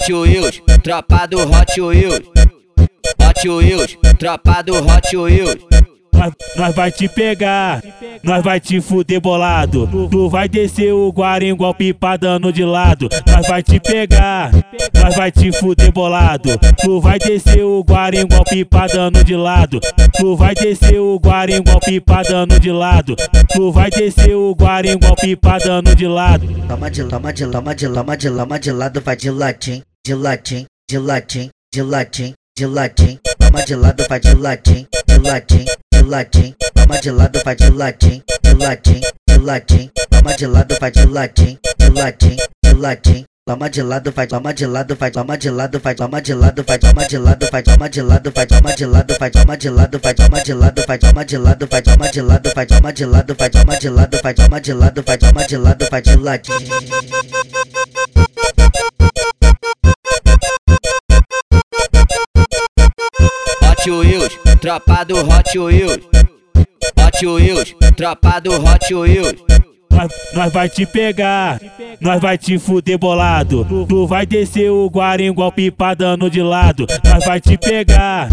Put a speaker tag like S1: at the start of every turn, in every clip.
S1: Hot Wheels, tropa do Hot Wheels. Hot Wheels, tropa do Hot Wheels.
S2: Nós, nós vai te pegar, nós vai te fuder bolado. Tu vai descer o guarim igual pipa dando de lado. Nós vai te pegar, nós vai te fuder bolado. Tu vai descer o guarim igual pipa dando de lado. Tu vai descer o guarim igual pipa dando de lado. Tu vai descer o guarim igual pipa dando de lado.
S3: Toma de lama de lama de lama de lama de lado, vai de latim, de latim, de latim, de latim, de latim. Toma de lado, vai de latim, de latim, de latim. Toma de lado, vai de latim, de latim, de latim. Toma de lado, vai de latim, de latim, de latim. Toma de lado, vai, toma de lado, vai, toma de lado, vai, toma de lado, vai, toma de lado, vai, toma de lado, vai, toma de lado, vai, toma de lado, vai, toma de lado, vai, toma de lado, vai, toma de lado, vai, toma de lado, vai, toma de lado, vai, toma de lado, vai, toma de lado, vai, de latim.
S1: Hot Wheels, tropa do Hot Wheels. Hot Wheels, tropa do Hot Wheels.
S2: Nós, nós vai te pegar, nós vai te fuder bolado. Tu vai descer o guarim igual pipa dando de lado. Nós vai te pegar,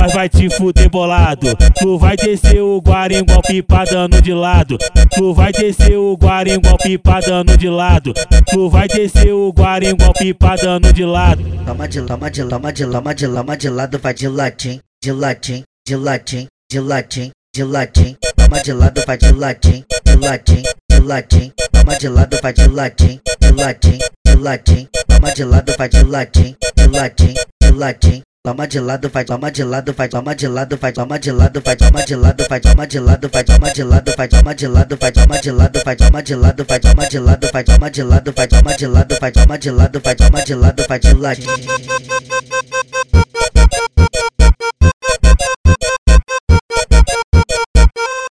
S2: nós vai te fuder bolado. Tu vai descer o guarim igual pipa dando de lado. Tu vai descer o guarim igual pipa dando de lado. Tu vai descer o guarim igual pipa dando de lado.
S3: Toma de lama de lama de lama de lama de lado, vai de latim, de latim, de latim, de latim, de latim. Toma de lado, vai de latim, de latim, de latim. Toma de lado, vai de latim, de latim, de latim. Toma de lado, vai de latim, de latim, de latim. Toma de lado, vai, toma de lado, vai, toma de lado, vai, toma de lado, vai, toma de lado, vai, toma de lado, vai, toma de lado, vai, toma de lado, vai, toma de lado, vai, toma de lado, vai, toma de lado, vai, toma de lado, vai, toma de lado, vai, toma de lado, vai, toma de lado, vai de latim.